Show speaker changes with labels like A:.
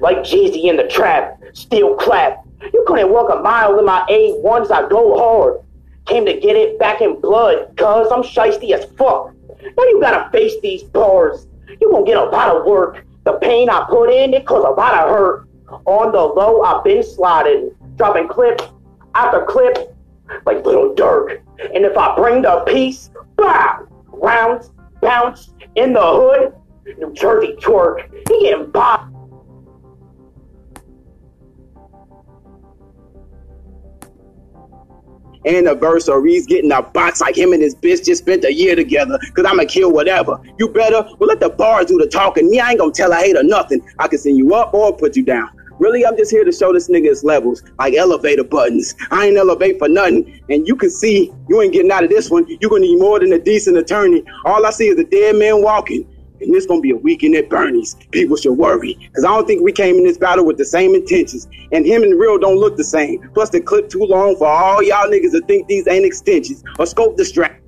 A: Like Jeezy in the trap, still clap. You couldn't walk a mile in my A1s, I go hard. Came to get it back in blood, cuz I'm shisty as fuck. Now you gotta face these bars. You gonna get a lot of work. The pain I put in, it cause a lot of hurt. On the low, I've been sliding, dropping clip after clip, like Lil Durk. And if I bring the peace, bah, rounds, bounce in the hood, New Jersey twerk, he getting popped.
B: anniversaries, getting a box like him and his bitch just spent a year together. Cause I'ma kill whatever. You better, well, let the bars do the talking. Me, I ain't gonna tell a hater nothing. I can send you up or put you down. Really, I'm just here to show this nigga his levels, like elevator buttons. I ain't elevate for nothing, and you can see you ain't getting out of this one. You're gonna need more than a decent attorney. All I see is a dead man walking. And this gonna be a weekend at Bernie's. People should worry. Cause I don't think we came in this battle with the same intentions. And him and real don't look the same. Plus the clip too long for all y'all niggas to think these ain't extensions or scope distract.